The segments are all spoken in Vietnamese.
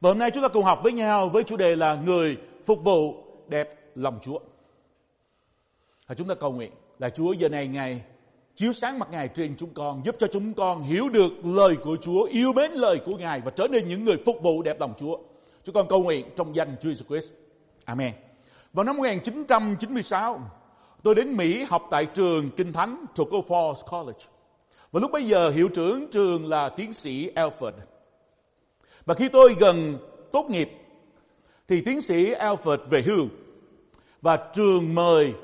Và hôm nay chúng ta cùng học với nhau với chủ đề là người phục vụ đẹp lòng Chúa. Và chúng ta cầu nguyện là Chúa giờ này ngày chiếu sáng mặt Ngài trên chúng con, giúp cho chúng con hiểu được lời của Chúa, yêu mến lời của Ngài và trở nên những người phục vụ đẹp lòng Chúa. Chúng con cầu nguyện trong danh Chúa Jesus Christ. Amen. Vào năm 1996, tôi đến Mỹ học tại trường Kinh Thánh Tocco Falls College. Và lúc bấy giờ hiệu trưởng trường là tiến sĩ Alfred. Và khi tôi gần tốt nghiệp thì tiến sĩ Alfred về hưu và trường mời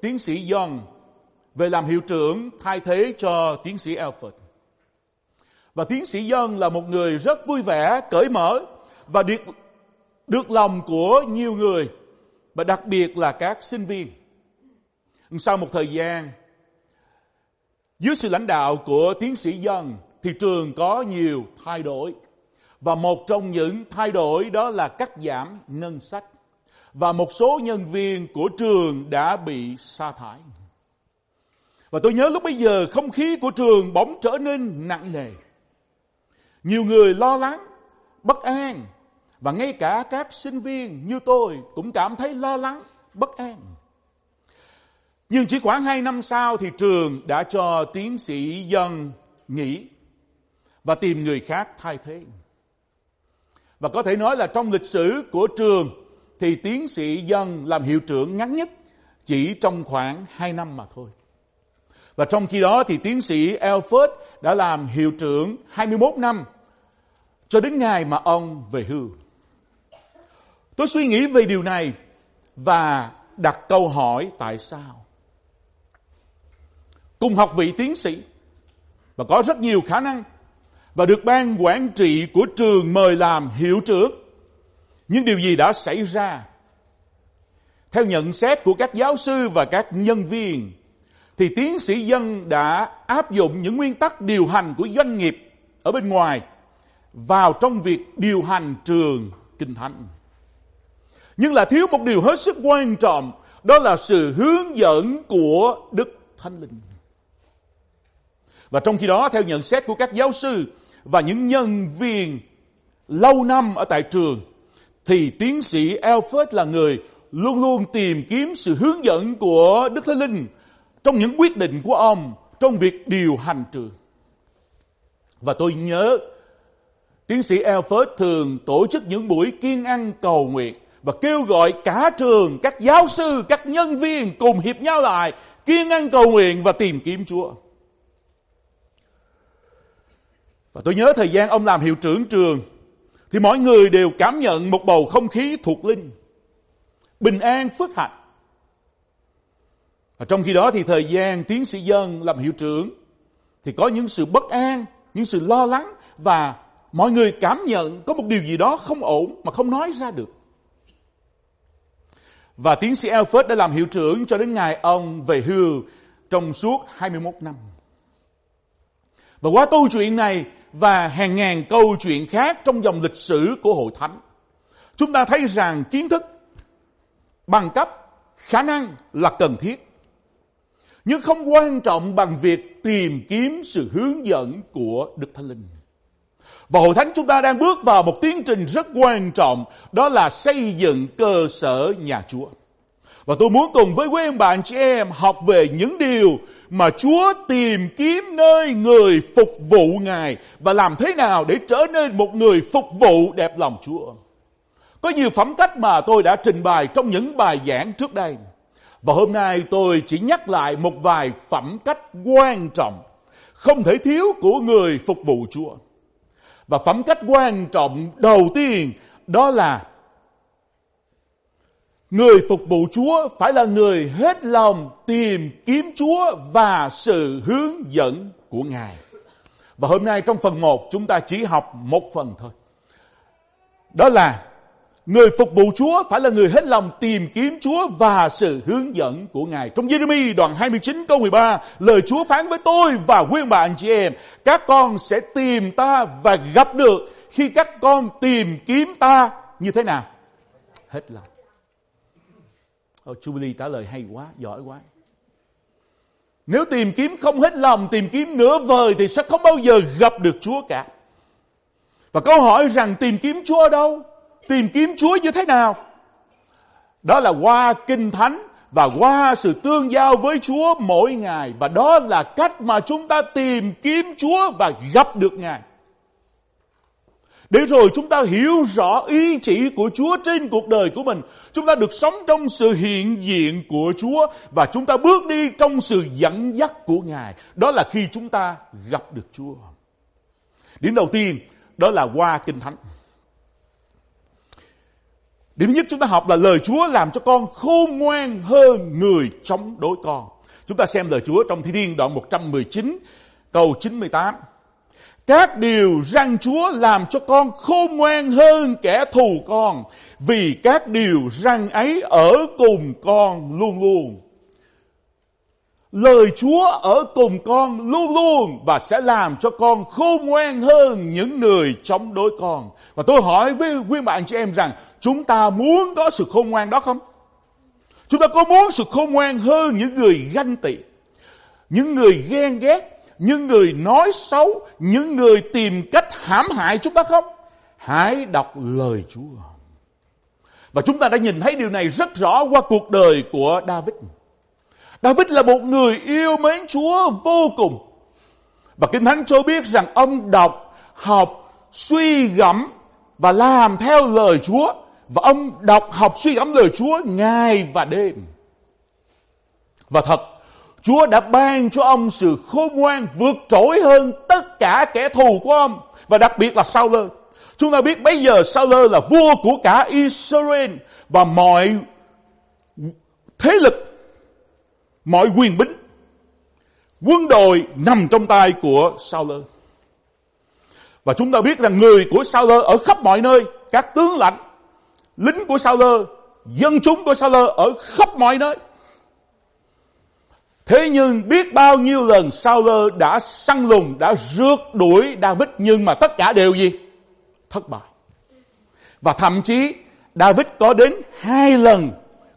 tiến sĩ Young về làm hiệu trưởng thay thế cho tiến sĩ Alfred. Và tiến sĩ Young là một người rất vui vẻ, cởi mở và được, được lòng của nhiều người và đặc biệt là các sinh viên. Sau một thời gian, dưới sự lãnh đạo của tiến sĩ Young thì trường có nhiều thay đổi. Và một trong những thay đổi đó là cắt giảm ngân sách. Và một số nhân viên của trường đã bị sa thải. Và tôi nhớ lúc bây giờ không khí của trường bỗng trở nên nặng nề. Nhiều người lo lắng, bất an. Và ngay cả các sinh viên như tôi cũng cảm thấy lo lắng, bất an. Nhưng chỉ khoảng 2 năm sau thì trường đã cho tiến sĩ dân nghỉ và tìm người khác thay thế. Và có thể nói là trong lịch sử của trường thì tiến sĩ dân làm hiệu trưởng ngắn nhất chỉ trong khoảng 2 năm mà thôi. Và trong khi đó thì tiến sĩ Alfred đã làm hiệu trưởng 21 năm cho đến ngày mà ông về hưu. Tôi suy nghĩ về điều này và đặt câu hỏi tại sao. Cùng học vị tiến sĩ và có rất nhiều khả năng và được ban quản trị của trường mời làm hiệu trưởng. Nhưng điều gì đã xảy ra? Theo nhận xét của các giáo sư và các nhân viên, thì tiến sĩ dân đã áp dụng những nguyên tắc điều hành của doanh nghiệp ở bên ngoài vào trong việc điều hành trường kinh thánh. Nhưng là thiếu một điều hết sức quan trọng, đó là sự hướng dẫn của Đức Thánh Linh. Và trong khi đó, theo nhận xét của các giáo sư và những nhân viên lâu năm ở tại trường, thì tiến sĩ Alfred là người luôn luôn tìm kiếm sự hướng dẫn của Đức Thánh Linh trong những quyết định của ông trong việc điều hành trường. Và tôi nhớ tiến sĩ Alfred thường tổ chức những buổi kiên ăn cầu nguyện và kêu gọi cả trường, các giáo sư, các nhân viên cùng hiệp nhau lại kiên ăn cầu nguyện và tìm kiếm Chúa. Và tôi nhớ thời gian ông làm hiệu trưởng trường thì mọi người đều cảm nhận một bầu không khí thuộc linh. Bình an, phước hạnh. Và trong khi đó thì thời gian tiến sĩ dân làm hiệu trưởng thì có những sự bất an, những sự lo lắng và mọi người cảm nhận có một điều gì đó không ổn mà không nói ra được. Và tiến sĩ Alfred đã làm hiệu trưởng cho đến ngày ông về hưu trong suốt 21 năm. Và qua câu chuyện này và hàng ngàn câu chuyện khác trong dòng lịch sử của hội thánh, chúng ta thấy rằng kiến thức, bằng cấp, khả năng là cần thiết. Nhưng không quan trọng bằng việc tìm kiếm sự hướng dẫn của Đức Thánh Linh. Và hội thánh chúng ta đang bước vào một tiến trình rất quan trọng, đó là xây dựng cơ sở nhà Chúa. Và tôi muốn cùng với quý ông bạn chị em học về những điều mà Chúa tìm kiếm nơi người phục vụ Ngài và làm thế nào để trở nên một người phục vụ đẹp lòng Chúa. Có nhiều phẩm cách mà tôi đã trình bày trong những bài giảng trước đây. Và hôm nay tôi chỉ nhắc lại một vài phẩm cách quan trọng, không thể thiếu của người phục vụ Chúa. Và phẩm cách quan trọng đầu tiên đó là Người phục vụ Chúa phải là người hết lòng tìm kiếm Chúa và sự hướng dẫn của Ngài. Và hôm nay trong phần 1 chúng ta chỉ học một phần thôi. Đó là người phục vụ Chúa phải là người hết lòng tìm kiếm Chúa và sự hướng dẫn của Ngài. Trong Jeremy đoạn 29 câu 13, lời Chúa phán với tôi và quen bà anh chị em, các con sẽ tìm ta và gặp được khi các con tìm kiếm ta như thế nào? Hết lòng. Oh, Jubilee trả lời hay quá, giỏi quá. Nếu tìm kiếm không hết lòng, tìm kiếm nửa vời thì sẽ không bao giờ gặp được Chúa cả. Và câu hỏi rằng tìm kiếm Chúa ở đâu? Tìm kiếm Chúa như thế nào? Đó là qua Kinh Thánh và qua sự tương giao với Chúa mỗi ngày. Và đó là cách mà chúng ta tìm kiếm Chúa và gặp được Ngài. Để rồi chúng ta hiểu rõ ý chỉ của Chúa trên cuộc đời của mình. Chúng ta được sống trong sự hiện diện của Chúa và chúng ta bước đi trong sự dẫn dắt của Ngài. Đó là khi chúng ta gặp được Chúa. Điểm đầu tiên, đó là qua Kinh Thánh. Điểm nhất chúng ta học là lời Chúa làm cho con khôn ngoan hơn người chống đối con. Chúng ta xem lời Chúa trong Thi Thiên đoạn 119 câu 98. Các điều răn Chúa làm cho con khôn ngoan hơn kẻ thù con, vì các điều răn ấy ở cùng con luôn luôn. Lời Chúa ở cùng con luôn luôn và sẽ làm cho con khôn ngoan hơn những người chống đối con. Và tôi hỏi với quý bạn chị em rằng chúng ta muốn có sự khôn ngoan đó không? Chúng ta có muốn sự khôn ngoan hơn những người ganh tị, những người ghen ghét, những người nói xấu, những người tìm cách hãm hại chúng ta không? Hãy đọc lời Chúa. Và chúng ta đã nhìn thấy điều này rất rõ qua cuộc đời của David. David là một người yêu mến Chúa vô cùng. Và Kinh Thánh cho biết rằng ông đọc, học, suy gẫm và làm theo lời Chúa. Và ông đọc, học, suy gẫm lời Chúa ngày và đêm. Và thật, Chúa đã ban cho ông sự khôn ngoan vượt trội hơn tất cả kẻ thù của ông. Và đặc biệt là Saul. Chúng ta biết bây giờ Saul là vua của cả Israel và mọi thế lực mọi quyền bính, quân đội nằm trong tay của Saul. Và chúng ta biết rằng người của Saul ở khắp mọi nơi, các tướng lãnh, lính của Saul, dân chúng của Saul ở khắp mọi nơi. Thế nhưng biết bao nhiêu lần Saul đã săn lùng, đã rượt đuổi David nhưng mà tất cả đều gì? Thất bại. Và thậm chí David có đến hai lần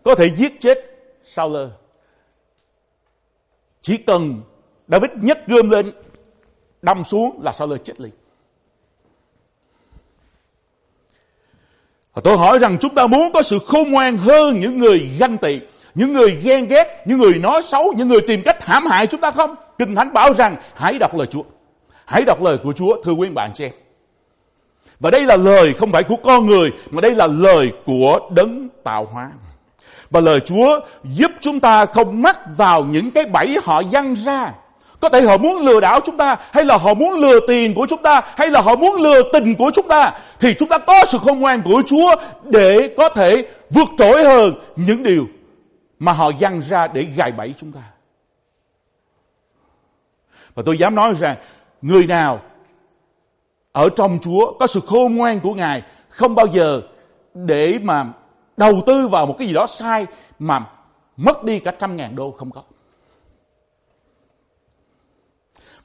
có thể giết chết Saul. Chỉ cần David nhấc gươm lên, đâm xuống là Saul chết liền. Và tôi hỏi rằng chúng ta muốn có sự khôn ngoan hơn những người ganh tị, những người ghen ghét, những người nói xấu, những người tìm cách hãm hại chúng ta không? Kinh Thánh bảo rằng hãy đọc lời Chúa. Hãy đọc lời của Chúa, thưa quý bạn xem. Và đây là lời không phải của con người, mà đây là lời của đấng tạo hóa. Và lời Chúa giúp chúng ta không mắc vào những cái bẫy họ dăng ra. Có thể họ muốn lừa đảo chúng ta, hay là họ muốn lừa tiền của chúng ta, hay là họ muốn lừa tình của chúng ta. Thì chúng ta có sự khôn ngoan của Chúa để có thể vượt trội hơn những điều mà họ dăng ra để gài bẫy chúng ta. Và tôi dám nói rằng người nào ở trong Chúa có sự khôn ngoan của Ngài không bao giờ để mà đầu tư vào một cái gì đó sai mà mất đi cả trăm ngàn đô không có.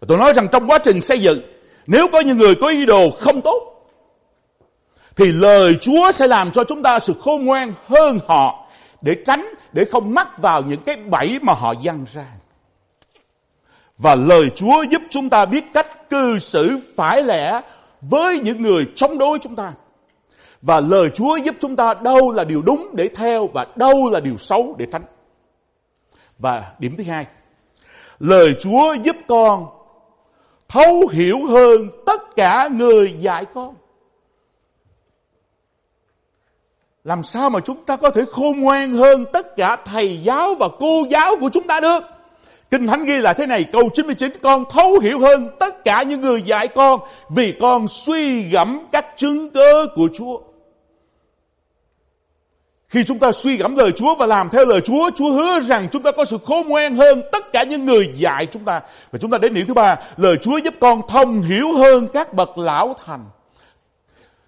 Và tôi nói rằng trong quá trình xây dựng, nếu có những người có ý đồ không tốt, thì lời Chúa sẽ làm cho chúng ta sự khôn ngoan hơn họ để tránh, để không mắc vào những cái bẫy mà họ dăng ra. Và lời Chúa giúp chúng ta biết cách cư xử phải lẽ với những người chống đối chúng ta. Và lời Chúa giúp chúng ta đâu là điều đúng để theo và đâu là điều xấu để tránh. Và điểm thứ hai, lời Chúa giúp con thấu hiểu hơn tất cả người dạy con. Làm sao mà chúng ta có thể khôn ngoan hơn tất cả thầy giáo và cô giáo của chúng ta được? Kinh Thánh ghi là thế này, câu 99, con thấu hiểu hơn tất cả những người dạy con vì con suy gẫm các chứng cớ của Chúa. Khi chúng ta suy gẫm lời Chúa và làm theo lời Chúa, Chúa hứa rằng chúng ta có sự khôn ngoan hơn tất cả những người dạy chúng ta. Và chúng ta đến điểm thứ ba, lời Chúa giúp con thông hiểu hơn các bậc lão thành.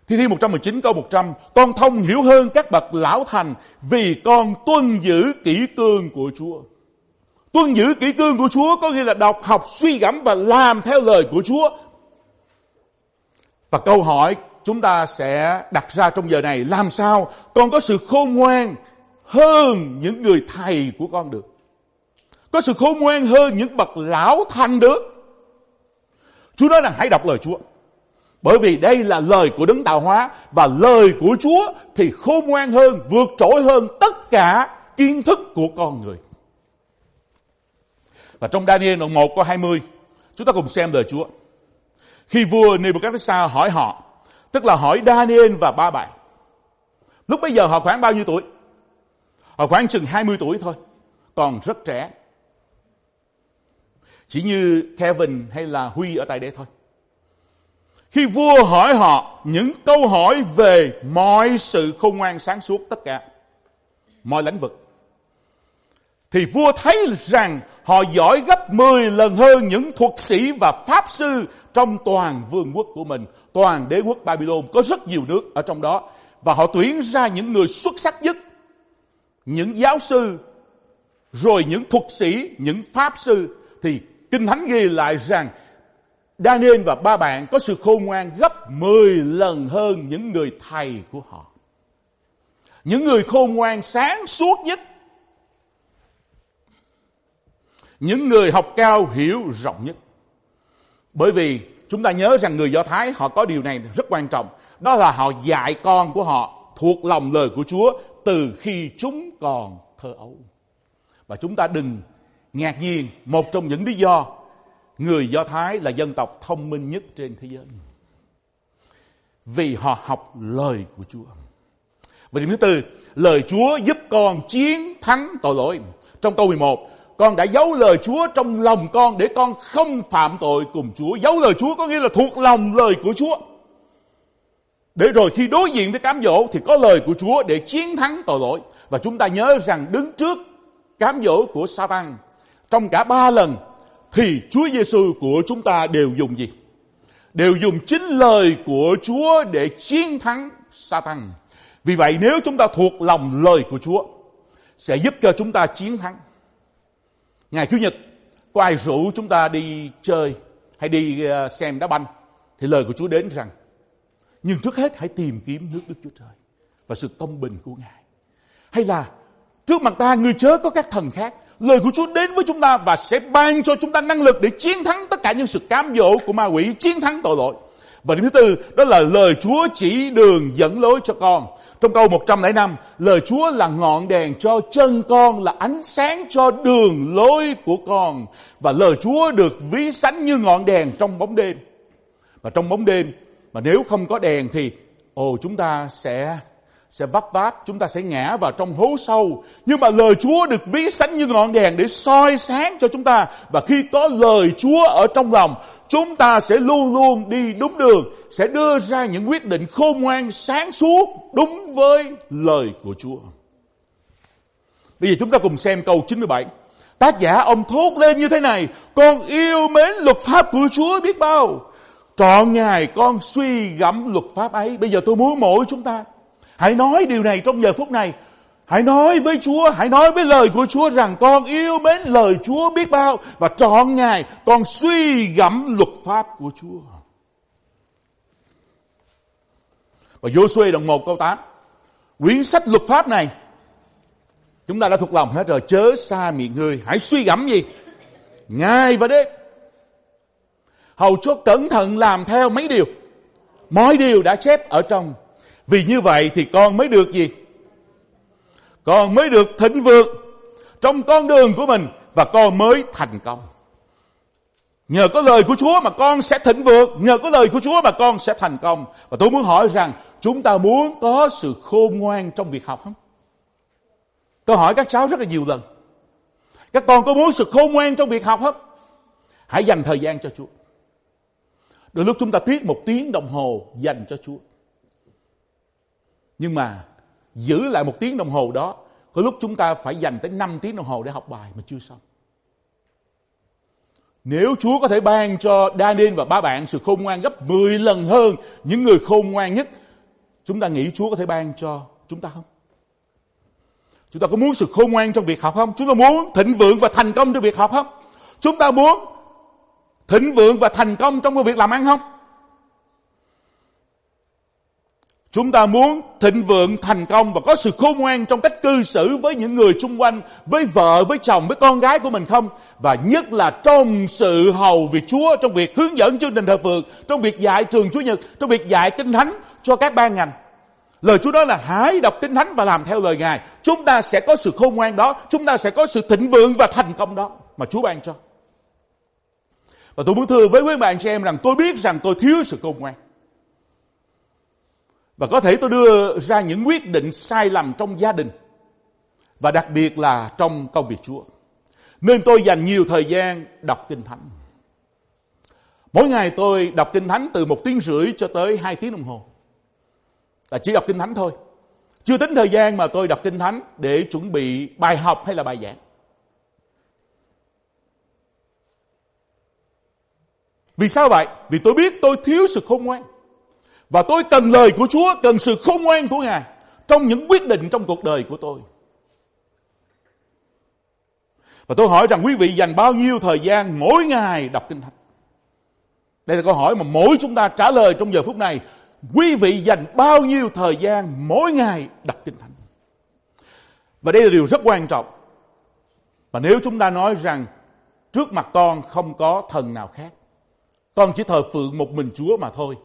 Thi Thiên 119 câu 100, con thông hiểu hơn các bậc lão thành vì con tuân giữ kỹ cương của Chúa. Tuân giữ kỹ cương của Chúa có nghĩa là đọc, học, suy gẫm và làm theo lời của Chúa. Và câu hỏi chúng ta sẽ đặt ra trong giờ này làm sao con có sự khôn ngoan hơn những người thầy của con được. Có sự khôn ngoan hơn những bậc lão thành được. Chúa nói rằng hãy đọc lời Chúa. Bởi vì đây là lời của đấng tạo hóa và lời của Chúa thì khôn ngoan hơn, vượt trội hơn tất cả kiến thức của con người. Và trong Daniel đoạn 1 câu 20, chúng ta cùng xem lời Chúa. Khi vua Nebuchadnezzar hỏi họ, tức là hỏi Daniel và ba bạn. Lúc bây giờ họ khoảng bao nhiêu tuổi? Họ khoảng chừng 20 tuổi thôi, còn rất trẻ. Chỉ như Kevin hay là Huy ở tại đây thôi. Khi vua hỏi họ những câu hỏi về mọi sự khôn ngoan sáng suốt tất cả, mọi lĩnh vực, thì vua thấy rằng họ giỏi gấp 10 lần hơn những thuật sĩ và pháp sư trong toàn vương quốc của mình, toàn đế quốc Babylon. Có rất nhiều nước ở trong đó. Và họ tuyển ra những người xuất sắc nhất, những giáo sư, rồi những thuật sĩ, những pháp sư. Thì Kinh Thánh ghi lại rằng Daniel và ba bạn có sự khôn ngoan gấp 10 lần hơn những người thầy của họ. Những người khôn ngoan sáng suốt nhất. Những người học cao hiểu rộng nhất. Bởi vì chúng ta nhớ rằng người Do Thái, họ có điều này rất quan trọng. Đó là họ dạy con của họ thuộc lòng lời của Chúa từ khi chúng còn thơ ấu. Và chúng ta đừng ngạc nhiên một trong những lý do người Do Thái là dân tộc thông minh nhất trên thế giới. Vì họ học lời của Chúa. Và điểm thứ tư, lời Chúa giúp con chiến thắng tội lỗi. Trong câu 11, con đã giấu lời Chúa trong lòng con để con không phạm tội cùng Chúa. Giấu lời Chúa có nghĩa là thuộc lòng lời của Chúa. Để rồi khi đối diện với cám dỗ thì có lời của Chúa để chiến thắng tội lỗi. Và chúng ta nhớ rằng đứng trước cám dỗ của Satan trong cả ba lần thì Chúa Giêsu của chúng ta đều dùng gì? Đều dùng chính lời của Chúa để chiến thắng Satan. Vì vậy, nếu chúng ta thuộc lòng lời của Chúa, sẽ giúp cho chúng ta chiến thắng. Ngày Chủ nhật, có ai rủ chúng ta đi chơi hay đi ờ, xem đá banh thì lời của Chúa đến rằng, nhưng trước hết hãy tìm kiếm nước Đức Chúa Trời và sự công bình của Ngài. Hay là, trước mặt ta người chớ có các thần khác lời của Chúa đến với chúng ta và sẽ ban cho chúng ta năng lực để chiến thắng tất cả những sự cám dỗ của ma quỷ, chiến thắng tội lỗi. Và điểm thứ tư, đó là lời Chúa chỉ đường dẫn lối cho con. Trong câu 105, lời Chúa là ngọn đèn cho chân con, là ánh sáng cho đường lối của con. Và lời Chúa được ví sánh như ngọn đèn trong bóng đêm. Và trong bóng đêm, mà nếu không có đèn thì, ồ chúng ta sẽ sẽ vấp váp, chúng ta sẽ ngã vào trong hố sâu. Nhưng mà lời Chúa được ví sánh như ngọn đèn để soi sáng cho chúng ta. Và khi có lời Chúa ở trong lòng, chúng ta sẽ luôn luôn đi đúng đường, sẽ đưa ra những quyết định khôn ngoan, sáng suốt, đúng với lời của Chúa. Bây giờ chúng ta cùng xem câu 97. Tác giả ông thốt lên như thế này, con yêu mến luật pháp của Chúa biết bao. Trọn ngày con suy gẫm luật pháp ấy. Bây giờ tôi muốn mỗi chúng ta Hãy nói điều này trong giờ phút này. Hãy nói với Chúa, hãy nói với lời của Chúa rằng con yêu mến lời Chúa biết bao và trọn ngày con suy gẫm luật pháp của Chúa. Và Joshua đoạn 1 câu 8. Quyển sách luật pháp này chúng ta đã thuộc lòng hết rồi chớ xa miệng người hãy suy gẫm gì ngày và đêm hầu cho cẩn thận làm theo mấy điều mọi điều đã chép ở trong vì như vậy thì con mới được gì? Con mới được thịnh vượng trong con đường của mình và con mới thành công. Nhờ có lời của Chúa mà con sẽ thịnh vượng, nhờ có lời của Chúa mà con sẽ thành công. Và tôi muốn hỏi rằng chúng ta muốn có sự khôn ngoan trong việc học không? Tôi hỏi các cháu rất là nhiều lần. Các con có muốn sự khôn ngoan trong việc học không? Hãy dành thời gian cho Chúa. Đôi lúc chúng ta tiết một tiếng đồng hồ dành cho Chúa. Nhưng mà giữ lại một tiếng đồng hồ đó, có lúc chúng ta phải dành tới 5 tiếng đồng hồ để học bài mà chưa xong. Nếu Chúa có thể ban cho Daniel và ba bạn sự khôn ngoan gấp 10 lần hơn những người khôn ngoan nhất, chúng ta nghĩ Chúa có thể ban cho chúng ta không? Chúng ta có muốn sự khôn ngoan trong việc học không? Chúng ta muốn thịnh vượng và thành công trong việc học không? Chúng ta muốn thịnh vượng và thành công trong việc làm ăn không? Chúng ta muốn thịnh vượng, thành công và có sự khôn ngoan trong cách cư xử với những người xung quanh, với vợ, với chồng, với con gái của mình không? Và nhất là trong sự hầu việc Chúa, trong việc hướng dẫn chương trình thờ phượng, trong việc dạy trường Chúa Nhật, trong việc dạy kinh thánh cho các ban ngành. Lời Chúa nói là hãy đọc kinh thánh và làm theo lời Ngài. Chúng ta sẽ có sự khôn ngoan đó, chúng ta sẽ có sự thịnh vượng và thành công đó mà Chúa ban cho. Và tôi muốn thưa với quý bạn chị em rằng tôi biết rằng tôi thiếu sự khôn ngoan. Và có thể tôi đưa ra những quyết định sai lầm trong gia đình. Và đặc biệt là trong công việc Chúa. Nên tôi dành nhiều thời gian đọc Kinh Thánh. Mỗi ngày tôi đọc Kinh Thánh từ một tiếng rưỡi cho tới hai tiếng đồng hồ. Là chỉ đọc Kinh Thánh thôi. Chưa tính thời gian mà tôi đọc Kinh Thánh để chuẩn bị bài học hay là bài giảng. Vì sao vậy? Vì tôi biết tôi thiếu sự khôn ngoan. Và tôi cần lời của Chúa, cần sự khôn ngoan của Ngài trong những quyết định trong cuộc đời của tôi. Và tôi hỏi rằng quý vị dành bao nhiêu thời gian mỗi ngày đọc Kinh Thánh? Đây là câu hỏi mà mỗi chúng ta trả lời trong giờ phút này. Quý vị dành bao nhiêu thời gian mỗi ngày đọc Kinh Thánh? Và đây là điều rất quan trọng. Và nếu chúng ta nói rằng trước mặt con không có thần nào khác, con chỉ thờ phượng một mình Chúa mà thôi,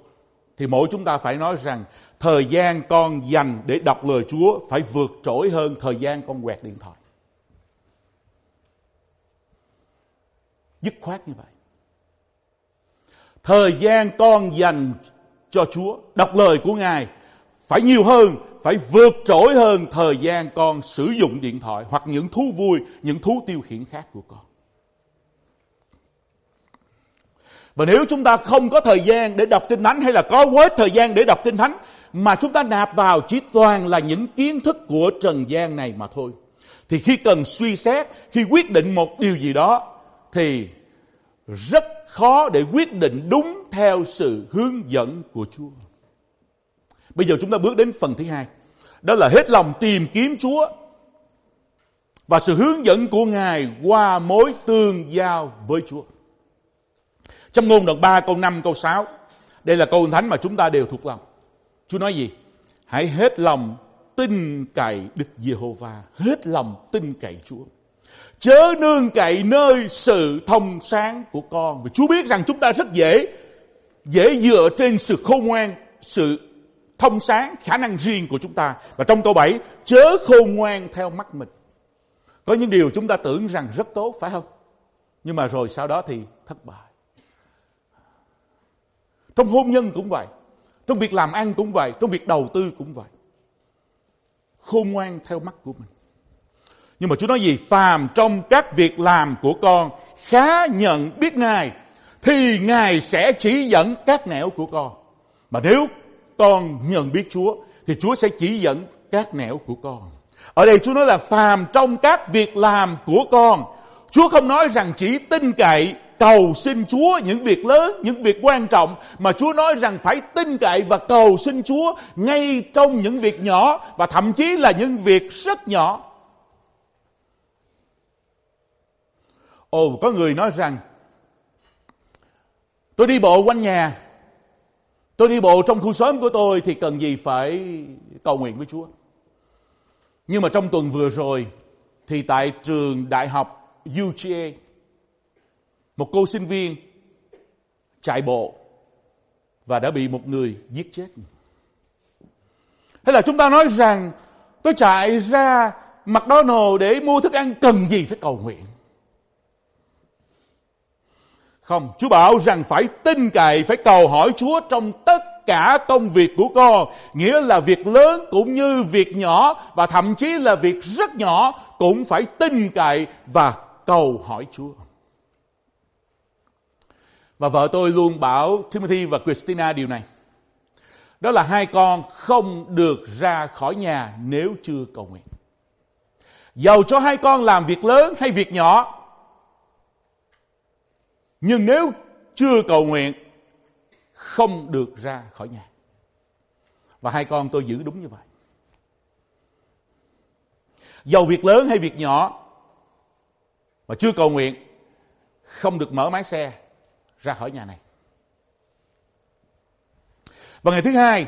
thì mỗi chúng ta phải nói rằng thời gian con dành để đọc lời Chúa phải vượt trội hơn thời gian con quẹt điện thoại. Dứt khoát như vậy. Thời gian con dành cho Chúa, đọc lời của Ngài phải nhiều hơn, phải vượt trội hơn thời gian con sử dụng điện thoại hoặc những thú vui, những thú tiêu khiển khác của con. Và nếu chúng ta không có thời gian để đọc Kinh Thánh hay là có quá thời gian để đọc Kinh Thánh mà chúng ta nạp vào chỉ toàn là những kiến thức của trần gian này mà thôi. Thì khi cần suy xét, khi quyết định một điều gì đó thì rất khó để quyết định đúng theo sự hướng dẫn của Chúa. Bây giờ chúng ta bước đến phần thứ hai. Đó là hết lòng tìm kiếm Chúa và sự hướng dẫn của Ngài qua mối tương giao với Chúa. Châm ngôn đoạn 3 câu 5 câu 6. Đây là câu thánh mà chúng ta đều thuộc lòng. Chúa nói gì? Hãy hết lòng tin cậy Đức Giê-hô-va, hết lòng tin cậy Chúa. Chớ nương cậy nơi sự thông sáng của con. Vì Chúa biết rằng chúng ta rất dễ, dễ dựa trên sự khôn ngoan, sự thông sáng, khả năng riêng của chúng ta. Và trong câu 7, chớ khôn ngoan theo mắt mình. Có những điều chúng ta tưởng rằng rất tốt, phải không? Nhưng mà rồi sau đó thì thất bại. Trong hôn nhân cũng vậy. Trong việc làm ăn cũng vậy. Trong việc đầu tư cũng vậy. Khôn ngoan theo mắt của mình. Nhưng mà Chúa nói gì? Phàm trong các việc làm của con, khá nhận biết Ngài, thì Ngài sẽ chỉ dẫn các nẻo của con. Mà nếu con nhận biết Chúa, thì Chúa sẽ chỉ dẫn các nẻo của con. Ở đây Chúa nói là phàm trong các việc làm của con. Chúa không nói rằng chỉ tin cậy cầu xin Chúa những việc lớn, những việc quan trọng mà Chúa nói rằng phải tin cậy và cầu xin Chúa ngay trong những việc nhỏ và thậm chí là những việc rất nhỏ. Ồ, có người nói rằng tôi đi bộ quanh nhà, tôi đi bộ trong khu xóm của tôi thì cần gì phải cầu nguyện với Chúa. Nhưng mà trong tuần vừa rồi thì tại trường đại học UGA một cô sinh viên chạy bộ và đã bị một người giết chết. Hay là chúng ta nói rằng tôi chạy ra McDonald's để mua thức ăn cần gì phải cầu nguyện. Không, Chúa bảo rằng phải tin cậy, phải cầu hỏi Chúa trong tất cả công việc của con. Nghĩa là việc lớn cũng như việc nhỏ và thậm chí là việc rất nhỏ cũng phải tin cậy và cầu hỏi Chúa. Và vợ tôi luôn bảo Timothy và Christina điều này. Đó là hai con không được ra khỏi nhà nếu chưa cầu nguyện. Dầu cho hai con làm việc lớn hay việc nhỏ. Nhưng nếu chưa cầu nguyện, không được ra khỏi nhà. Và hai con tôi giữ đúng như vậy. Dầu việc lớn hay việc nhỏ mà chưa cầu nguyện, không được mở máy xe, ra khỏi nhà này. Và ngày thứ hai,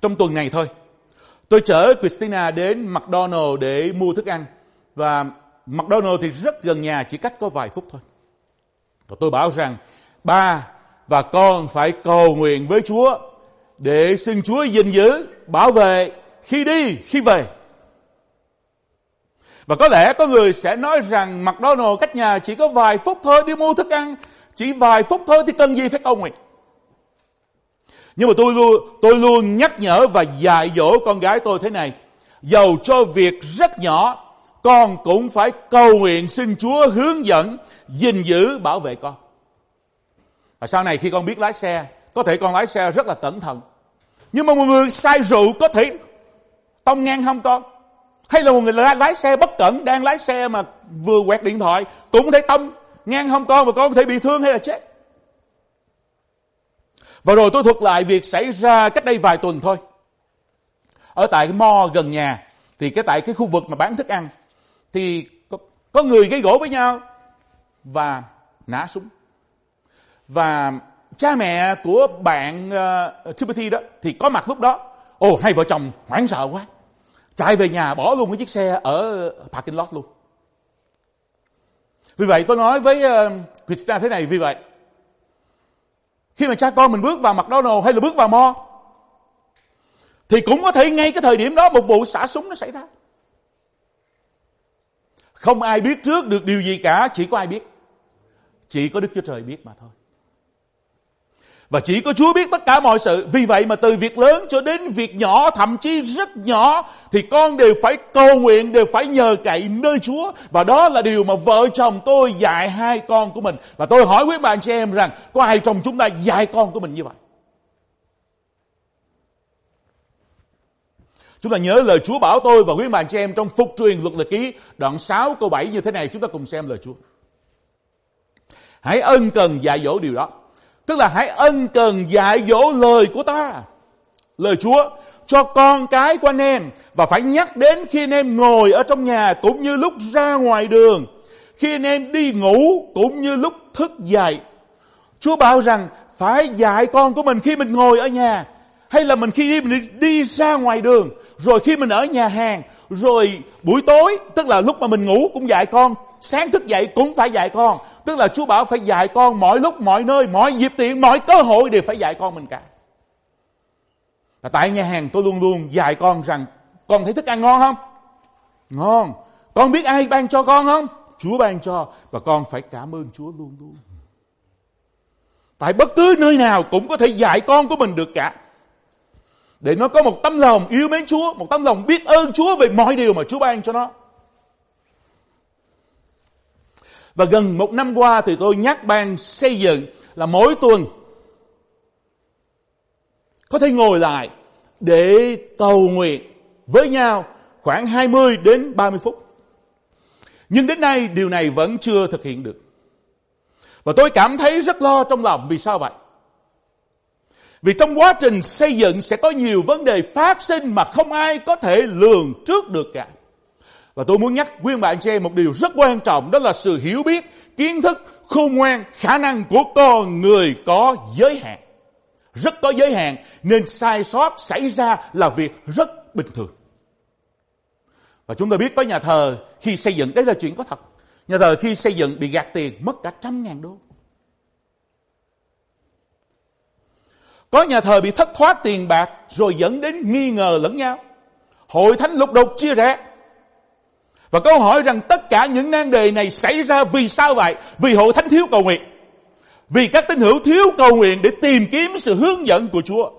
trong tuần này thôi. Tôi chở Christina đến McDonald để mua thức ăn. Và McDonald thì rất gần nhà, chỉ cách có vài phút thôi. Và tôi bảo rằng, ba và con phải cầu nguyện với Chúa để xin Chúa gìn giữ, bảo vệ khi đi, khi về. Và có lẽ có người sẽ nói rằng McDonald cách nhà chỉ có vài phút thôi đi mua thức ăn, chỉ vài phút thôi thì cần gì phải cầu nguyện. Nhưng mà tôi luôn, tôi luôn nhắc nhở và dạy dỗ con gái tôi thế này. Dầu cho việc rất nhỏ, con cũng phải cầu nguyện xin Chúa hướng dẫn, gìn giữ, bảo vệ con. Và sau này khi con biết lái xe, có thể con lái xe rất là cẩn thận. Nhưng mà một người say rượu có thể tông ngang không con? Hay là một người lái, lái xe bất cẩn, đang lái xe mà vừa quẹt điện thoại, cũng có thể tông ngang không con và con có thể bị thương hay là chết. Và rồi tôi thuật lại việc xảy ra cách đây vài tuần thôi. Ở tại cái mo gần nhà, thì cái tại cái khu vực mà bán thức ăn, thì có, có người gây gỗ với nhau và nã súng. Và cha mẹ của bạn uh, Timothy đó thì có mặt lúc đó. Ồ, hai vợ chồng hoảng sợ quá. Chạy về nhà bỏ luôn cái chiếc xe ở parking lot luôn. Vì vậy tôi nói với uh, Christina thế này vì vậy. Khi mà cha con mình bước vào McDonald hay là bước vào mo thì cũng có thể ngay cái thời điểm đó một vụ xả súng nó xảy ra. Không ai biết trước được điều gì cả, chỉ có ai biết. Chỉ có Đức Chúa Trời biết mà thôi. Và chỉ có Chúa biết tất cả mọi sự. Vì vậy mà từ việc lớn cho đến việc nhỏ, thậm chí rất nhỏ, thì con đều phải cầu nguyện, đều phải nhờ cậy nơi Chúa. Và đó là điều mà vợ chồng tôi dạy hai con của mình. Và tôi hỏi quý bạn chị em rằng, có ai trong chúng ta dạy con của mình như vậy? Chúng ta nhớ lời Chúa bảo tôi và quý bạn chị em trong phục truyền luật lịch ký đoạn 6 câu 7 như thế này. Chúng ta cùng xem lời Chúa. Hãy ân cần dạy dỗ điều đó. Tức là hãy ân cần dạy dỗ lời của ta. Lời Chúa, cho con cái của anh em, và phải nhắc đến khi anh em ngồi ở trong nhà cũng như lúc ra ngoài đường. Khi anh em đi ngủ cũng như lúc thức dậy. Chúa bảo rằng, phải dạy con của mình khi mình ngồi ở nhà, hay là mình khi đi mình đi ra ngoài đường, rồi khi mình ở nhà hàng, rồi buổi tối, tức là lúc mà mình ngủ cũng dạy con sáng thức dậy cũng phải dạy con. Tức là chúa bảo phải dạy con mọi lúc mọi nơi mọi dịp tiện mọi cơ hội đều phải dạy con mình cả. Và tại nhà hàng tôi luôn luôn dạy con rằng con thấy thức ăn ngon không? Ngon. Con biết ai ban cho con không? Chúa ban cho. Và con phải cảm ơn chúa luôn luôn. Tại bất cứ nơi nào cũng có thể dạy con của mình được cả. Để nó có một tấm lòng yêu mến Chúa, một tấm lòng biết ơn Chúa về mọi điều mà Chúa ban cho nó. Và gần một năm qua thì tôi nhắc ban xây dựng là mỗi tuần có thể ngồi lại để cầu nguyện với nhau khoảng 20 đến 30 phút. Nhưng đến nay điều này vẫn chưa thực hiện được. Và tôi cảm thấy rất lo trong lòng vì sao vậy? Vì trong quá trình xây dựng sẽ có nhiều vấn đề phát sinh mà không ai có thể lường trước được cả. Và tôi muốn nhắc quý anh chị em một điều rất quan trọng đó là sự hiểu biết, kiến thức, khôn ngoan, khả năng của con người có giới hạn. Rất có giới hạn nên sai sót xảy ra là việc rất bình thường. Và chúng ta biết có nhà thờ khi xây dựng, đấy là chuyện có thật. Nhà thờ khi xây dựng bị gạt tiền mất cả trăm ngàn đô. Có nhà thờ bị thất thoát tiền bạc rồi dẫn đến nghi ngờ lẫn nhau. Hội thánh lục đục chia rẽ. Và câu hỏi rằng tất cả những nan đề này xảy ra vì sao vậy? Vì hội thánh thiếu cầu nguyện. Vì các tín hữu thiếu cầu nguyện để tìm kiếm sự hướng dẫn của Chúa.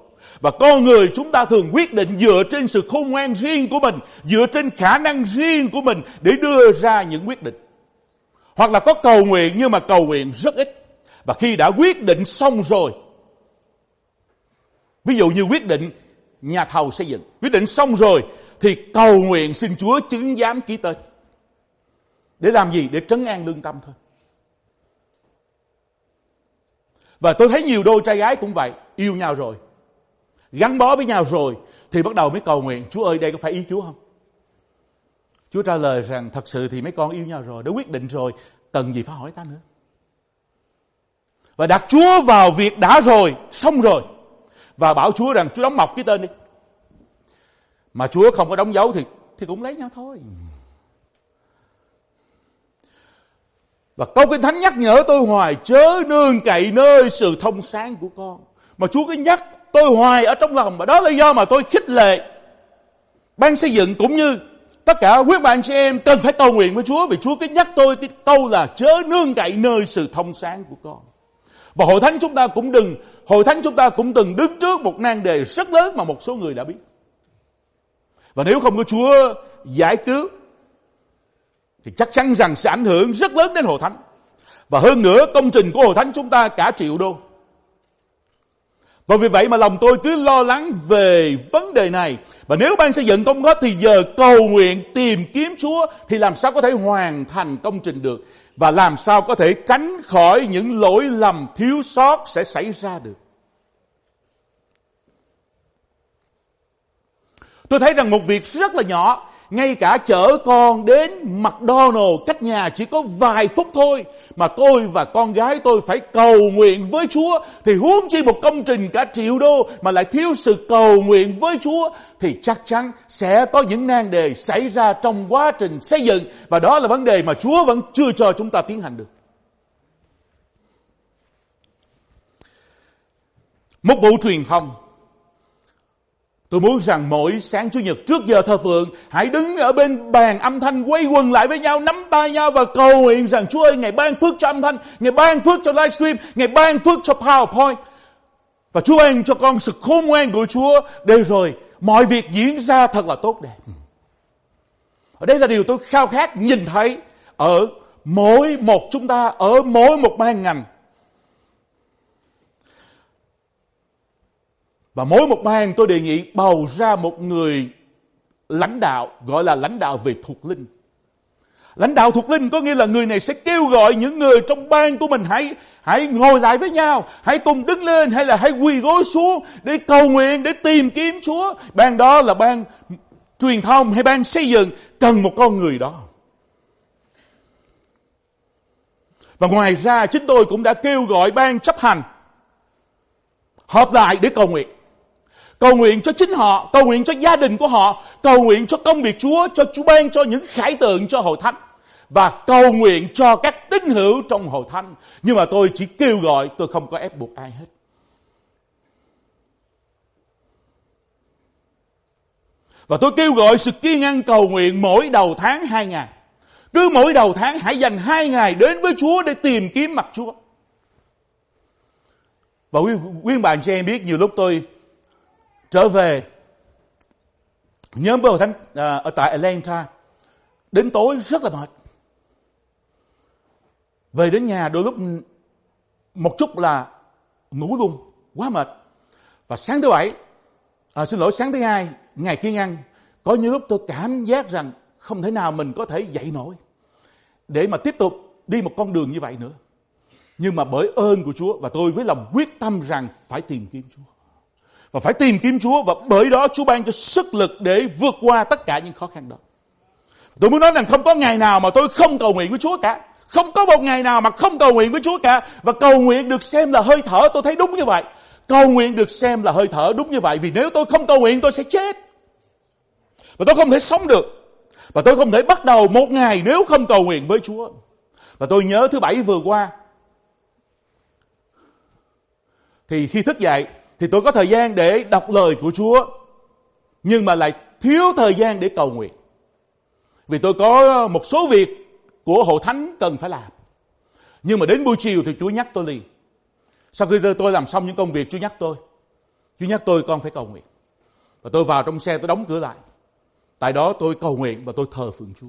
Và con người chúng ta thường quyết định dựa trên sự khôn ngoan riêng của mình, dựa trên khả năng riêng của mình để đưa ra những quyết định. Hoặc là có cầu nguyện nhưng mà cầu nguyện rất ít. Và khi đã quyết định xong rồi Ví dụ như quyết định nhà thầu xây dựng, quyết định xong rồi thì cầu nguyện xin Chúa chứng giám ký tên. Để làm gì? Để trấn an lương tâm thôi. Và tôi thấy nhiều đôi trai gái cũng vậy, yêu nhau rồi. Gắn bó với nhau rồi thì bắt đầu mới cầu nguyện, Chúa ơi đây có phải ý Chúa không? Chúa trả lời rằng thật sự thì mấy con yêu nhau rồi, đã quyết định rồi, cần gì phải hỏi ta nữa. Và đặt Chúa vào việc đã rồi, xong rồi và bảo Chúa rằng, Chúa đóng mọc cái tên đi. mà Chúa không có đóng dấu thì thì cũng lấy nhau thôi. Và câu Kinh Thánh nhắc nhở tôi hoài, chớ nương cậy nơi sự thông sáng của con. Mà Chúa cứ nhắc tôi hoài ở trong lòng và đó là do mà tôi khích lệ ban xây dựng cũng như tất cả quý bạn chị em cần phải cầu nguyện với Chúa, vì Chúa cứ nhắc tôi cái câu là chớ nương cậy nơi sự thông sáng của con. Và hội thánh chúng ta cũng đừng, hội thánh chúng ta cũng từng đứng trước một nan đề rất lớn mà một số người đã biết. Và nếu không có Chúa giải cứu thì chắc chắn rằng sẽ ảnh hưởng rất lớn đến hội thánh. Và hơn nữa công trình của hội thánh chúng ta cả triệu đô. Và vì vậy mà lòng tôi cứ lo lắng về vấn đề này. Và nếu ban xây dựng không có thì giờ cầu nguyện tìm kiếm Chúa thì làm sao có thể hoàn thành công trình được. Và làm sao có thể tránh khỏi những lỗi lầm thiếu sót sẽ xảy ra được. Tôi thấy rằng một việc rất là nhỏ ngay cả chở con đến McDonald, cách nhà chỉ có vài phút thôi. Mà tôi và con gái tôi phải cầu nguyện với Chúa. Thì huống chi một công trình cả triệu đô mà lại thiếu sự cầu nguyện với Chúa, thì chắc chắn sẽ có những nan đề xảy ra trong quá trình xây dựng. Và đó là vấn đề mà Chúa vẫn chưa cho chúng ta tiến hành được. Một vụ truyền thông. Tôi muốn rằng mỗi sáng Chủ nhật trước giờ thờ phượng, hãy đứng ở bên bàn âm thanh quay quần lại với nhau, nắm tay nhau và cầu nguyện rằng Chúa ơi, Ngài ban phước cho âm thanh, Ngài ban phước cho livestream, Ngài ban phước cho PowerPoint. Và Chúa ban cho con sự khôn ngoan của Chúa để rồi mọi việc diễn ra thật là tốt đẹp. Ở đây là điều tôi khao khát nhìn thấy ở mỗi một chúng ta, ở mỗi một ban ngành Và mỗi một bang tôi đề nghị bầu ra một người lãnh đạo gọi là lãnh đạo về thuộc linh. Lãnh đạo thuộc linh có nghĩa là người này sẽ kêu gọi những người trong bang của mình hãy hãy ngồi lại với nhau, hãy cùng đứng lên hay là hãy quỳ gối xuống để cầu nguyện, để tìm kiếm Chúa. Bang đó là bang truyền thông hay bang xây dựng cần một con người đó. Và ngoài ra chúng tôi cũng đã kêu gọi ban chấp hành họp lại để cầu nguyện. Cầu nguyện cho chính họ, cầu nguyện cho gia đình của họ, cầu nguyện cho công việc Chúa, cho Chúa ban cho những khải tượng cho hội thánh. Và cầu nguyện cho các tín hữu trong hội thánh. Nhưng mà tôi chỉ kêu gọi, tôi không có ép buộc ai hết. Và tôi kêu gọi sự kiên ăn cầu nguyện mỗi đầu tháng hai ngày. Cứ mỗi đầu tháng hãy dành hai ngày đến với Chúa để tìm kiếm mặt Chúa. Và quý, quý bạn cho em biết nhiều lúc tôi trở về. Nhóm với thánh à, ở tại Atlanta đến tối rất là mệt. Về đến nhà đôi lúc một chút là ngủ luôn quá mệt. Và sáng thứ bảy à, xin lỗi sáng thứ hai ngày kiên ăn có những lúc tôi cảm giác rằng không thể nào mình có thể dậy nổi để mà tiếp tục đi một con đường như vậy nữa. Nhưng mà bởi ơn của Chúa và tôi với lòng quyết tâm rằng phải tìm kiếm Chúa và phải tìm kiếm Chúa và bởi đó Chúa ban cho sức lực để vượt qua tất cả những khó khăn đó. Tôi muốn nói rằng không có ngày nào mà tôi không cầu nguyện với Chúa cả. Không có một ngày nào mà không cầu nguyện với Chúa cả. Và cầu nguyện được xem là hơi thở, tôi thấy đúng như vậy. Cầu nguyện được xem là hơi thở đúng như vậy. Vì nếu tôi không cầu nguyện tôi sẽ chết. Và tôi không thể sống được. Và tôi không thể bắt đầu một ngày nếu không cầu nguyện với Chúa. Và tôi nhớ thứ bảy vừa qua. Thì khi thức dậy thì tôi có thời gian để đọc lời của Chúa, nhưng mà lại thiếu thời gian để cầu nguyện. Vì tôi có ờ, một số việc của hội thánh cần phải làm. Nhưng mà đến buổi chiều thì Chúa nhắc tôi liền. Sau khi tôi làm xong những công việc, Chúa nhắc tôi. Chúa nhắc tôi con phải cầu nguyện. Và tôi vào trong xe, tôi đóng cửa lại. Tại đó tôi cầu nguyện và tôi thờ phượng Chúa.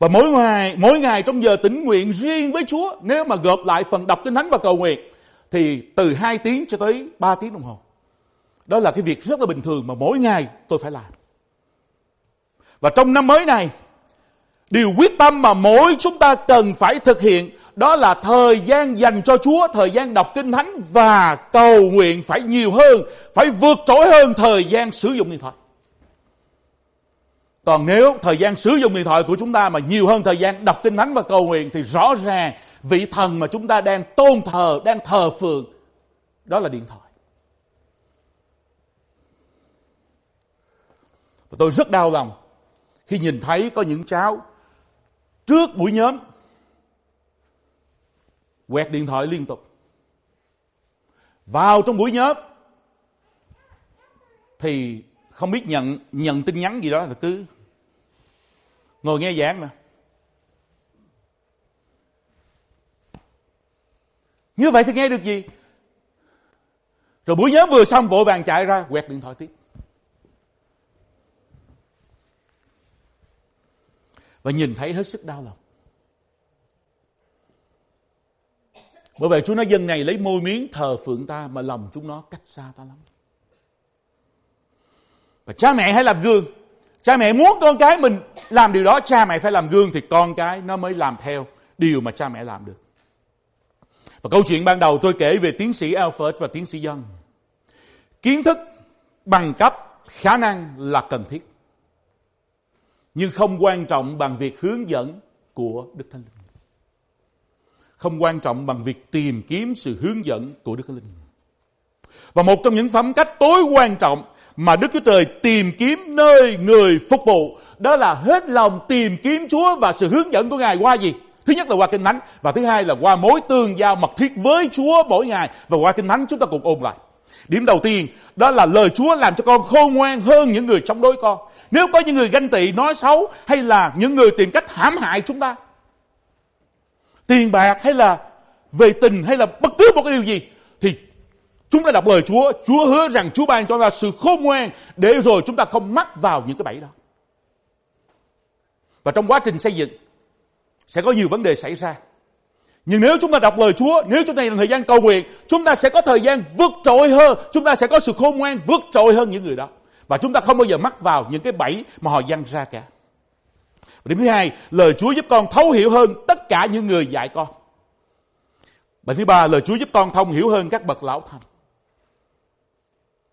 Và mỗi ngày, mỗi ngày trong giờ tĩnh nguyện riêng với Chúa, nếu mà gộp lại phần đọc kinh thánh và cầu nguyện, thì từ 2 tiếng cho tới 3 tiếng đồng hồ. Đó là cái việc rất là bình thường mà mỗi ngày tôi phải làm. Và trong năm mới này, điều quyết tâm mà mỗi chúng ta cần phải thực hiện đó là thời gian dành cho Chúa, thời gian đọc kinh thánh và cầu nguyện phải nhiều hơn, phải vượt trội hơn thời gian sử dụng điện thoại. Còn nếu thời gian sử dụng điện thoại của chúng ta mà nhiều hơn thời gian đọc kinh thánh và cầu nguyện thì rõ ràng vị thần mà chúng ta đang tôn thờ, đang thờ phượng đó là điện thoại. và Tôi rất đau lòng khi nhìn thấy có những cháu trước buổi nhóm quẹt điện thoại liên tục. Vào trong buổi nhóm thì không biết nhận nhận tin nhắn gì đó là cứ ngồi nghe giảng mà. Như vậy thì nghe được gì? Rồi buổi nhóm vừa xong, vội vàng chạy ra, quẹt điện thoại tiếp. Và nhìn thấy hết sức đau lòng. Bởi vậy Chúa nói, dân này lấy môi miếng thờ phượng ta mà lòng chúng nó cách xa ta lắm. Và cha mẹ hãy làm gương. Cha mẹ muốn con cái mình làm điều đó, cha mẹ phải làm gương thì con cái nó mới làm theo điều mà cha mẹ làm được. Và câu chuyện ban đầu tôi kể về tiến sĩ Alfred và tiến sĩ Young Kiến thức, bằng cấp, khả năng là cần thiết. Nhưng không quan trọng bằng việc hướng dẫn của Đức Thánh Linh. Không quan trọng bằng việc tìm kiếm sự hướng dẫn của Đức Thánh Linh. Và một trong những phẩm cách tối quan trọng mà Đức Chúa Trời tìm kiếm nơi người phục vụ đó là hết lòng tìm kiếm Chúa và sự hướng dẫn của Ngài qua gì? Thứ nhất là qua Kinh Thánh, và thứ hai là qua mối tương giao mật thiết với Chúa mỗi ngày và qua Kinh Thánh chúng ta cùng ôn lại. Điểm đầu tiên, đó là lời Chúa làm cho con khôn ngoan hơn những người chống đối con. Nếu có những người ganh tị, nói xấu, hay là những người tìm cách hãm hại chúng ta. Tiền bạc, hay là về tình, hay là bất cứ một cái điều gì chúng ta đọc lời Chúa, Chúa hứa rằng Chúa ban cho ta sự khôn ngoan để rồi chúng ta không mắc vào những cái bẫy đó. Và trong quá trình xây dựng sẽ có nhiều vấn đề xảy ra. Nhưng nếu chúng ta đọc lời Chúa, nếu chúng ta dành thời gian cầu nguyện, chúng ta sẽ có thời gian vượt trội hơn, chúng ta sẽ có sự khôn ngoan vượt trội hơn những người đó. Và chúng ta không bao giờ mắc vào những cái bẫy mà họ dăng ra cả. Và điểm thứ hai, lời Chúa giúp con thấu hiểu hơn tất cả những người dạy con. Và thứ ba, lời Chúa giúp con thông hiểu hơn các bậc lão thành.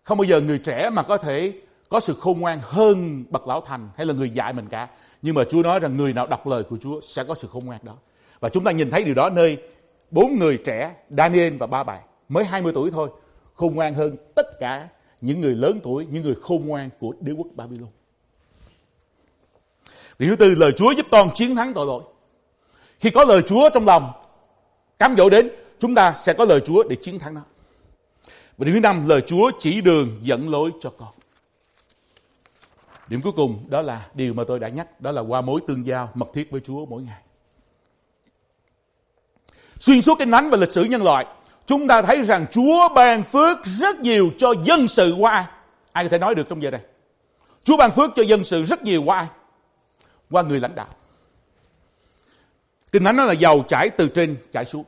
Không bao giờ người trẻ mà có thể có sự khôn ngoan hơn bậc lão thành hay là người dạy mình cả. Nhưng mà Chúa nói rằng người nào đọc lời của Chúa sẽ có sự khôn ngoan đó. Và chúng ta nhìn thấy điều đó nơi bốn người trẻ, Daniel và ba bạn, mới 20 tuổi thôi, khôn ngoan hơn tất cả những người lớn tuổi, những người khôn ngoan của đế quốc Babylon. Điều thứ tư, lời Chúa giúp con chiến thắng tội lỗi. Khi có lời Chúa trong lòng, cám dỗ đến, chúng ta sẽ có lời Chúa để chiến thắng nó. Và điểm thứ năm, lời Chúa chỉ đường dẫn lối cho con. Điểm cuối cùng đó là điều mà tôi đã nhắc, đó là qua mối tương giao mật thiết với Chúa mỗi ngày. Xuyên suốt kinh thánh và lịch sử nhân loại, chúng ta thấy rằng Chúa ban phước rất nhiều cho dân sự qua ai? Ai có thể nói được trong giờ này? Chúa ban phước cho dân sự rất nhiều qua ai? Qua người lãnh đạo. Kinh thánh nói là giàu chảy từ trên chảy xuống.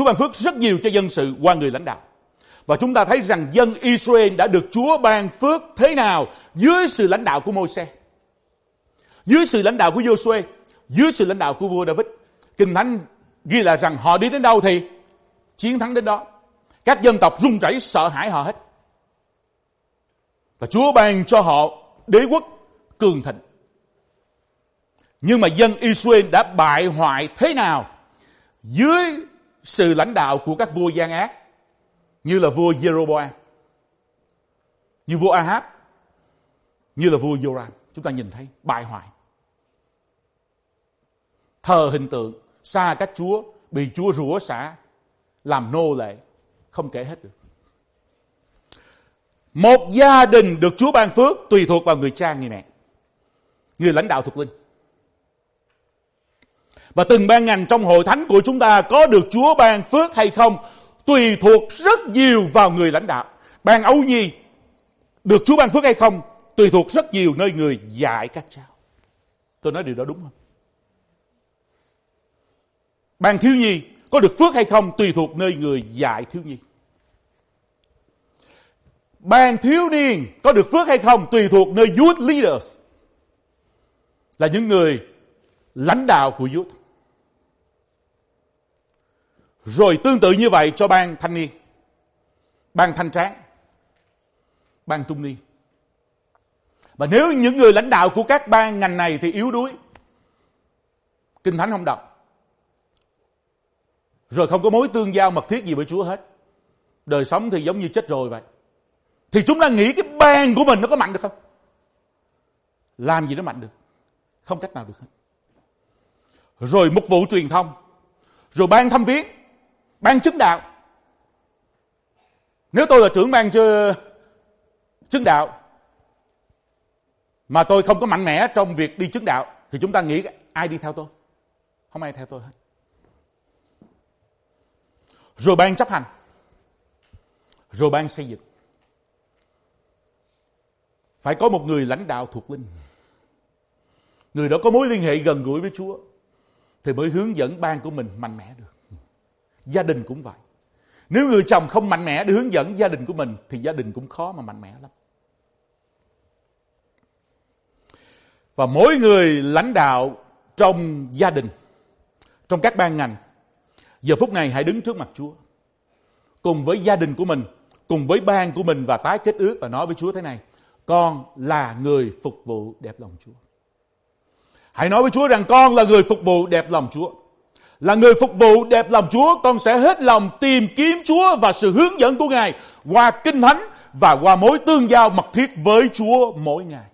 Chúa ban phước rất nhiều cho dân sự qua người lãnh đạo. Và chúng ta thấy rằng dân Israel đã được Chúa ban phước thế nào dưới sự lãnh đạo của Môi-se. Dưới sự lãnh đạo của Joshua, dưới sự lãnh đạo của vua David. Kinh Thánh ghi là rằng họ đi đến đâu thì chiến thắng đến đó. Các dân tộc run rẩy sợ hãi họ hết. Và Chúa ban cho họ đế quốc cường thịnh. Nhưng mà dân Israel đã bại hoại thế nào dưới sự lãnh đạo của các vua gian ác như là vua Jeroboam, như vua Ahab, như là vua Joram. Chúng ta nhìn thấy bại hoại. Thờ hình tượng, xa cách Chúa, bị Chúa rủa xả, làm nô lệ, không kể hết được. Một gia đình được Chúa ban phước tùy thuộc vào người cha người mẹ, người lãnh đạo thuộc linh. Và từng ban ngành trong hội thánh của chúng ta có được Chúa ban phước hay không, tùy thuộc rất nhiều vào người lãnh đạo. Ban ấu nhi được Chúa ban phước hay không, tùy thuộc rất nhiều nơi người dạy các cháu. Tôi nói điều đó đúng không? Ban thiếu nhi có được phước hay không, tùy thuộc nơi người dạy thiếu nhi. Ban thiếu niên có được phước hay không, tùy thuộc nơi youth leaders. Là những người lãnh đạo của youth. Rồi tương tự như vậy cho ban thanh niên, ban thanh tráng, ban trung niên. Và nếu những người lãnh đạo của các ban ngành này thì yếu đuối, kinh thánh không đọc, rồi không có mối tương giao mật thiết gì với Chúa hết. Đời sống thì giống như chết rồi vậy. Thì chúng ta nghĩ cái ban của mình nó có mạnh được không? làm gì nó mạnh được. Không cách nào được hết. Rồi mục vụ truyền thông. Rồi ban thăm viếng. Ban chứng đạo. Nếu tôi là trưởng ban chứng đạo, mà tôi không có mạnh mẽ trong việc đi chứng đạo, thì chúng ta nghĩ ai đi theo tôi? Không ai theo tôi hết. Rồi ban chấp hành. Rồi ban xây dựng. Phải có một người lãnh đạo thuộc linh. Người đó có mối liên hệ gần gũi với Chúa, thì mới hướng dẫn ban của mình mạnh mẽ được. Gia đình cũng vậy. Nếu người chồng không mạnh mẽ để hướng dẫn gia đình của mình thì gia đình cũng khó mà mạnh mẽ lắm. Và mỗi người lãnh đạo trong gia đình, trong các ban ngành, giờ phút này hãy đứng trước mặt Chúa. Cùng với gia đình của mình, cùng với ban của mình và tái kết ước và nói với Chúa thế này. Con là người phục vụ đẹp lòng Chúa. Hãy nói với Chúa rằng con là người phục vụ đẹp lòng Chúa. Là người phục vụ đẹp lòng Chúa, con sẽ hết lòng tìm kiếm Chúa và sự hướng dẫn của Ngài qua kinh thánh và qua mối tương giao mật thiết với Chúa mỗi ngày.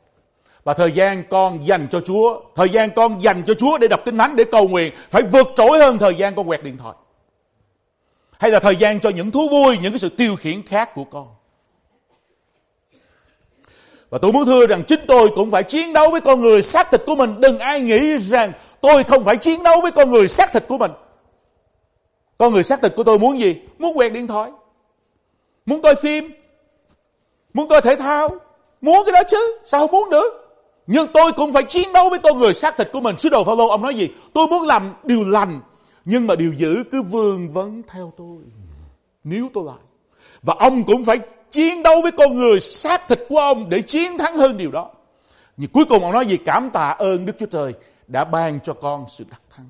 Và thời gian con dành cho Chúa, thời gian con dành cho Chúa để đọc kinh thánh, để cầu nguyện, phải vượt trội hơn thời gian con quẹt điện thoại. Hay là thời gian cho những thú vui, những cái sự tiêu khiển khác của con. Và tôi muốn thưa rằng chính tôi cũng phải chiến đấu với con người xác thịt của mình. Đừng ai nghĩ rằng tôi không phải chiến đấu với con người xác thịt của mình. Con người xác thịt của tôi muốn gì? Muốn quẹt điện thoại. Muốn coi phim. Muốn coi thể thao. Muốn cái đó chứ. Sao không muốn được? Nhưng tôi cũng phải chiến đấu với con người xác thịt của mình. Sứ đồ Phaolô, ông nói gì? Tôi muốn làm điều lành. Nhưng mà điều dữ cứ vương vấn theo tôi. Nếu tôi lại. Và ông cũng phải chiến đấu với con người xác thịt của ông để chiến thắng hơn điều đó. Nhưng cuối cùng ông nói gì? Cảm tạ ơn Đức Chúa Trời đã ban cho con sự đắc thắng.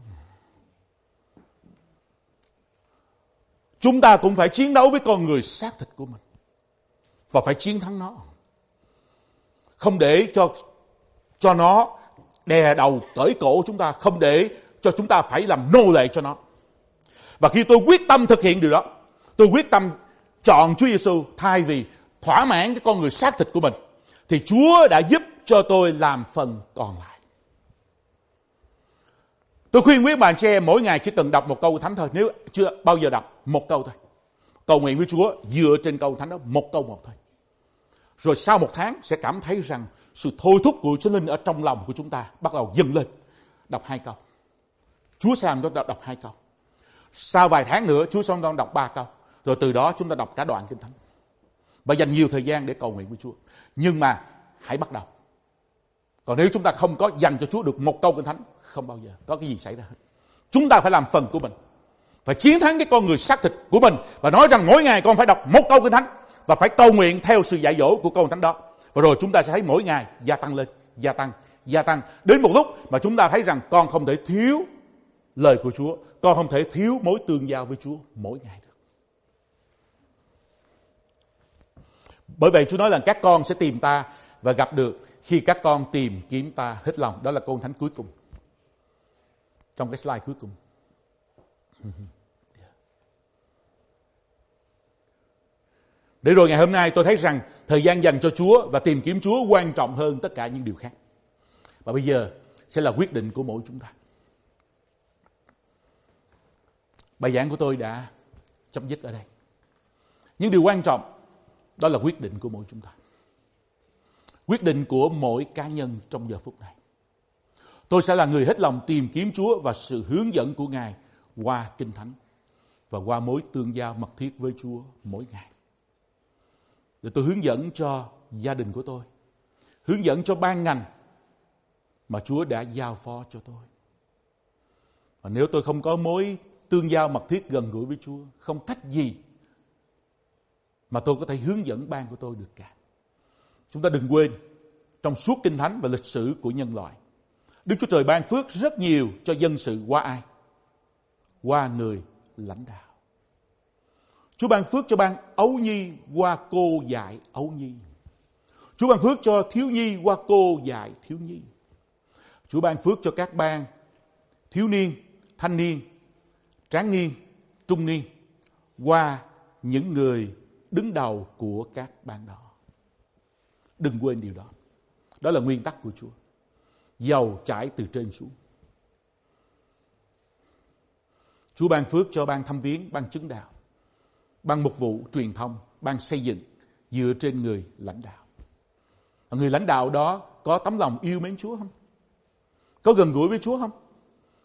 Chúng ta cũng phải chiến đấu với con người xác thịt của mình. Và phải chiến thắng nó. Không để cho cho nó đè đầu cởi cổ chúng ta. Không để cho chúng ta phải làm nô lệ cho nó. Và khi tôi quyết tâm thực hiện điều đó, tôi quyết tâm chọn Chúa Giêsu thay vì thỏa mãn cái con người xác thịt của mình, thì Chúa đã giúp cho tôi làm phần còn lại. Tôi khuyên quý bạn chị em mỗi ngày chỉ cần đọc một câu thánh thôi. Nếu chưa bao giờ đọc, một câu thôi. Cầu nguyện với Chúa dựa trên câu thánh đó, một câu một thôi. Rồi sau một tháng sẽ cảm thấy rằng sự thôi thúc của Chúa Linh ở trong lòng của chúng ta bắt đầu dâng lên. Đọc hai câu. Chúa sẽ làm cho ta đọc hai câu. Sau vài tháng nữa Chúa sẽ cho đọc ba câu. Rồi từ đó chúng ta đọc cả đoạn Kinh Thánh. Và dành nhiều thời gian để cầu nguyện với Chúa. Nhưng mà hãy bắt đầu. Còn nếu chúng ta không có dành cho Chúa được một câu Kinh Thánh, không bao giờ có cái gì xảy ra hết. Chúng ta phải làm phần của mình. Phải chiến thắng cái con người xác thịt của mình. Và nói rằng mỗi ngày con phải đọc một câu Kinh Thánh. Và phải cầu nguyện theo sự dạy dỗ của câu Kinh Thánh đó. Và rồi chúng ta sẽ thấy mỗi ngày gia tăng lên, gia tăng, gia tăng. Đến một lúc mà chúng ta thấy rằng con không thể thiếu lời của Chúa. Con không thể thiếu mối tương giao với Chúa mỗi ngày được. Bởi vậy Chúa nói là các con sẽ tìm ta và gặp được khi các con tìm kiếm ta hết lòng. Đó là câu thánh cuối cùng. Trong cái slide cuối cùng. Để rồi ngày hôm nay tôi thấy rằng thời gian dành cho Chúa và tìm kiếm Chúa quan trọng hơn tất cả những điều khác. Và bây giờ sẽ là quyết định của mỗi chúng ta. Bài giảng của tôi đã chấm dứt ở đây. Nhưng điều quan trọng, đó là quyết định của mỗi chúng ta. Quyết định của mỗi cá nhân trong giờ phút này. Tôi sẽ là người hết lòng tìm kiếm Chúa và sự hướng dẫn của Ngài qua Kinh Thánh và qua mối tương giao mật thiết với Chúa mỗi ngày. Để tôi hướng dẫn cho gia đình của tôi, hướng dẫn cho ban ngành mà Chúa đã giao phó cho tôi. Và nếu tôi không có mối tương giao mật thiết gần gũi với Chúa, không cách gì mà tôi có thể hướng dẫn ban của tôi được cả. Chúng ta đừng quên, trong suốt kinh thánh và lịch sử của nhân loại, Đức Chúa Trời ban phước rất nhiều cho dân sự qua ai? Qua người lãnh đạo. Chúa ban phước cho ban ấu nhi qua cô dạy ấu nhi. Chúa ban phước cho thiếu nhi qua cô dạy thiếu nhi. Chúa ban phước cho các ban thiếu niên, thanh niên, tráng niên, trung niên qua những người đứng đầu của các ban đó. Đừng quên điều đó. Đó là nguyên tắc của Chúa. Dầu chảy từ trên xuống. Chúa ban phước cho ban thăm viếng, ban chứng đạo, ban mục vụ, truyền thông, ban xây dựng dựa trên người lãnh đạo. Người lãnh đạo đó có tấm lòng yêu mến Chúa không? Có gần gũi với Chúa không?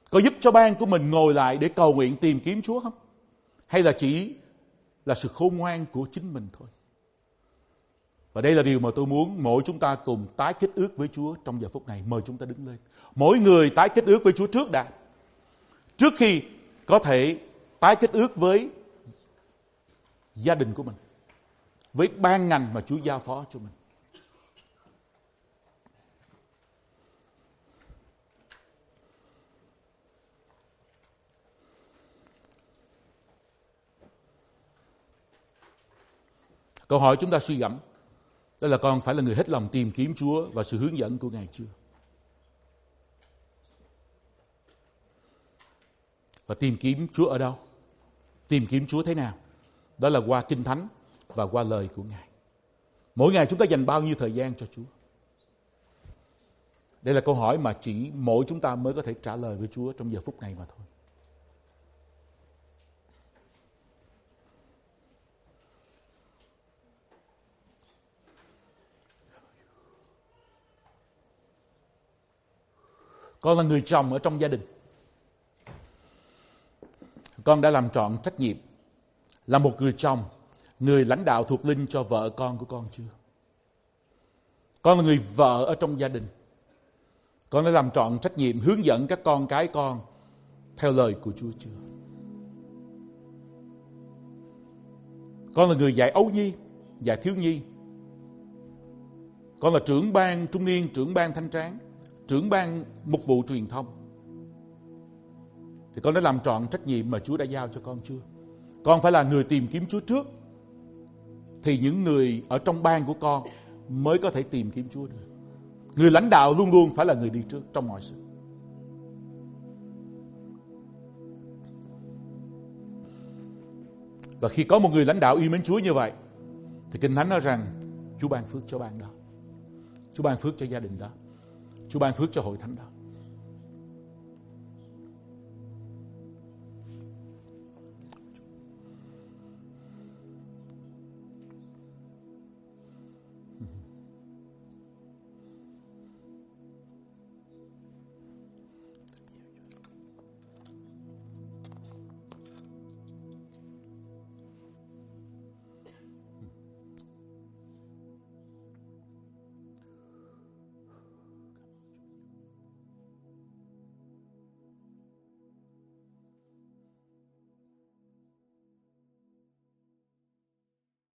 Có giúp cho ban của mình ngồi lại để cầu nguyện tìm kiếm Chúa không? Hay là chỉ là sự khôn ngoan của chính mình thôi? Và đây là điều mà tôi muốn mỗi chúng ta cùng tái kết ước với Chúa trong giờ phút này. Mời chúng ta đứng lên. Mỗi người tái kết ước với Chúa trước đã. Trước khi có thể tái kết ước với gia đình của mình. Với ban ngành mà Chúa giao phó cho mình. Câu hỏi chúng ta suy gẫm đó là con phải là người hết lòng tìm kiếm Chúa và sự hướng dẫn của Ngài chưa? Và tìm kiếm Chúa ở đâu? Tìm kiếm Chúa thế nào? Đó là qua Kinh Thánh và qua lời của Ngài. Mỗi ngày chúng ta dành bao nhiêu thời gian cho Chúa? Đây là câu hỏi mà chỉ mỗi chúng ta mới có thể trả lời với Chúa trong giờ phút này mà thôi. Con là người chồng ở trong gia đình. Con đã làm trọn trách nhiệm là một người chồng, người lãnh đạo thuộc linh cho vợ con của con chưa? Con là người vợ ở trong gia đình. Con đã làm trọn trách nhiệm hướng dẫn các con cái con theo lời của Chúa chưa? Con là người dạy ấu nhi, dạy thiếu nhi. Con là trưởng ban trung niên, trưởng ban thanh tráng trưởng ban mục vụ truyền thông thì con đã làm trọn trách nhiệm mà Chúa đã giao cho con chưa? Con phải là người tìm kiếm Chúa trước thì những người ở trong ban của con mới có thể tìm kiếm Chúa được. Người lãnh đạo luôn luôn phải là người đi trước trong mọi sự. Và khi có một người lãnh đạo yêu mến Chúa như vậy, thì Kinh Thánh nói rằng, Chúa ban phước cho ban đó. Chúa ban phước cho gia đình đó. Chúa ban phước cho hội thánh đó.